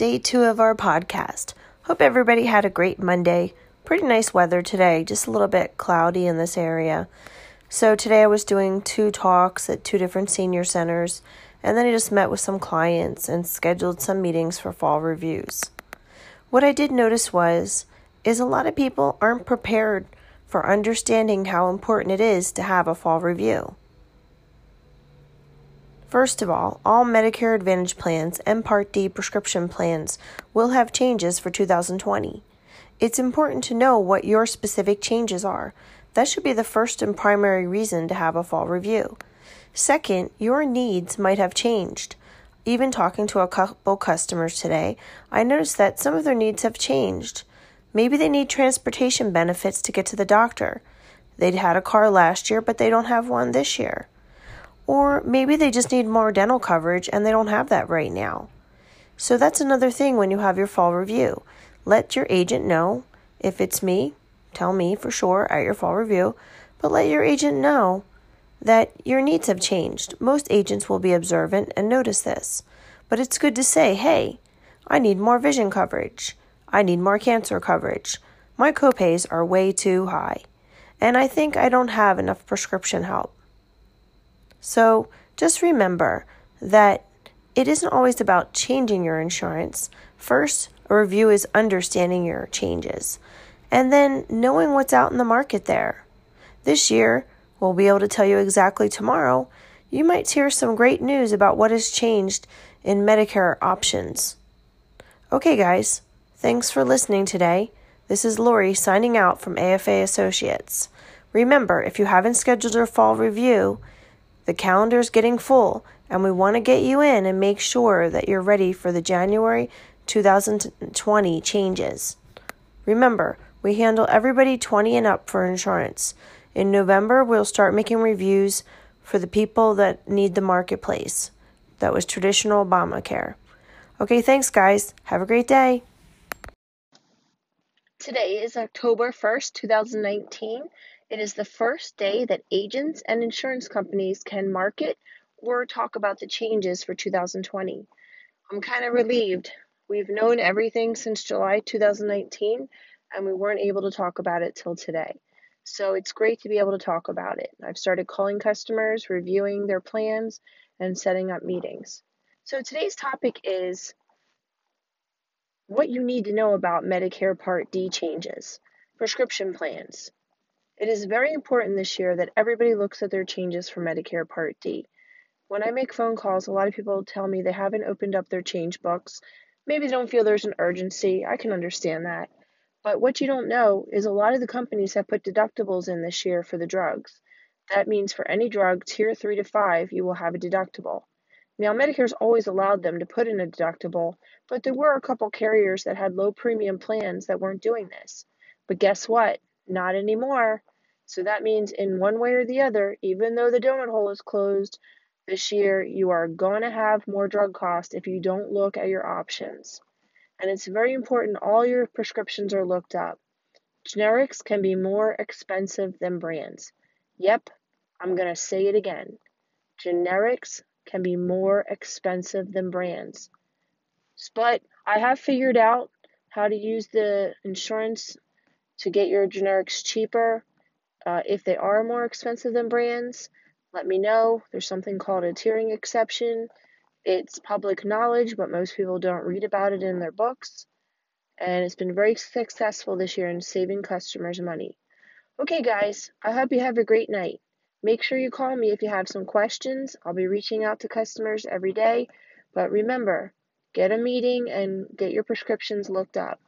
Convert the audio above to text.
day two of our podcast. Hope everybody had a great Monday. Pretty nice weather today, just a little bit cloudy in this area. So, today I was doing two talks at two different senior centers, and then I just met with some clients and scheduled some meetings for fall reviews. What I did notice was is a lot of people aren't prepared for understanding how important it is to have a fall review. First of all, all Medicare Advantage plans and Part D prescription plans will have changes for 2020. It's important to know what your specific changes are. That should be the first and primary reason to have a fall review. Second, your needs might have changed. Even talking to a couple customers today, I noticed that some of their needs have changed. Maybe they need transportation benefits to get to the doctor. They'd had a car last year, but they don't have one this year. Or maybe they just need more dental coverage and they don't have that right now. So that's another thing when you have your fall review. Let your agent know. If it's me, tell me for sure at your fall review, but let your agent know that your needs have changed. Most agents will be observant and notice this. But it's good to say, hey, I need more vision coverage. I need more cancer coverage. My copays are way too high. And I think I don't have enough prescription help. So just remember that it isn't always about changing your insurance. First, a review is understanding your changes and then knowing what's out in the market there. This year, we'll be able to tell you exactly tomorrow. You might hear some great news about what has changed in Medicare options. Okay, guys, thanks for listening today. This is Lori signing out from AFA Associates. Remember, if you haven't scheduled your fall review, the calendar's getting full, and we want to get you in and make sure that you're ready for the January 2020 changes. Remember, we handle everybody 20 and up for insurance. In November, we'll start making reviews for the people that need the marketplace. That was traditional Obamacare. Okay, thanks, guys. Have a great day. Today is October 1st, 2019. It is the first day that agents and insurance companies can market or talk about the changes for 2020. I'm kind of relieved. We've known everything since July 2019 and we weren't able to talk about it till today. So it's great to be able to talk about it. I've started calling customers, reviewing their plans, and setting up meetings. So today's topic is what you need to know about Medicare Part D changes, prescription plans. It is very important this year that everybody looks at their changes for Medicare Part D. When I make phone calls, a lot of people tell me they haven't opened up their change books. Maybe they don't feel there's an urgency. I can understand that. But what you don't know is a lot of the companies have put deductibles in this year for the drugs. That means for any drug, tier 3 to 5, you will have a deductible. Now, Medicare's always allowed them to put in a deductible, but there were a couple carriers that had low premium plans that weren't doing this. But guess what? Not anymore. So that means, in one way or the other, even though the donut hole is closed this year, you are going to have more drug costs if you don't look at your options. And it's very important all your prescriptions are looked up. Generics can be more expensive than brands. Yep, I'm going to say it again. Generics can be more expensive than brands. But I have figured out how to use the insurance to get your generics cheaper uh, if they are more expensive than brands, let me know. There's something called a tiering exception. It's public knowledge, but most people don't read about it in their books. And it's been very successful this year in saving customers money. Okay, guys, I hope you have a great night. Make sure you call me if you have some questions. I'll be reaching out to customers every day. But remember, get a meeting and get your prescriptions looked up.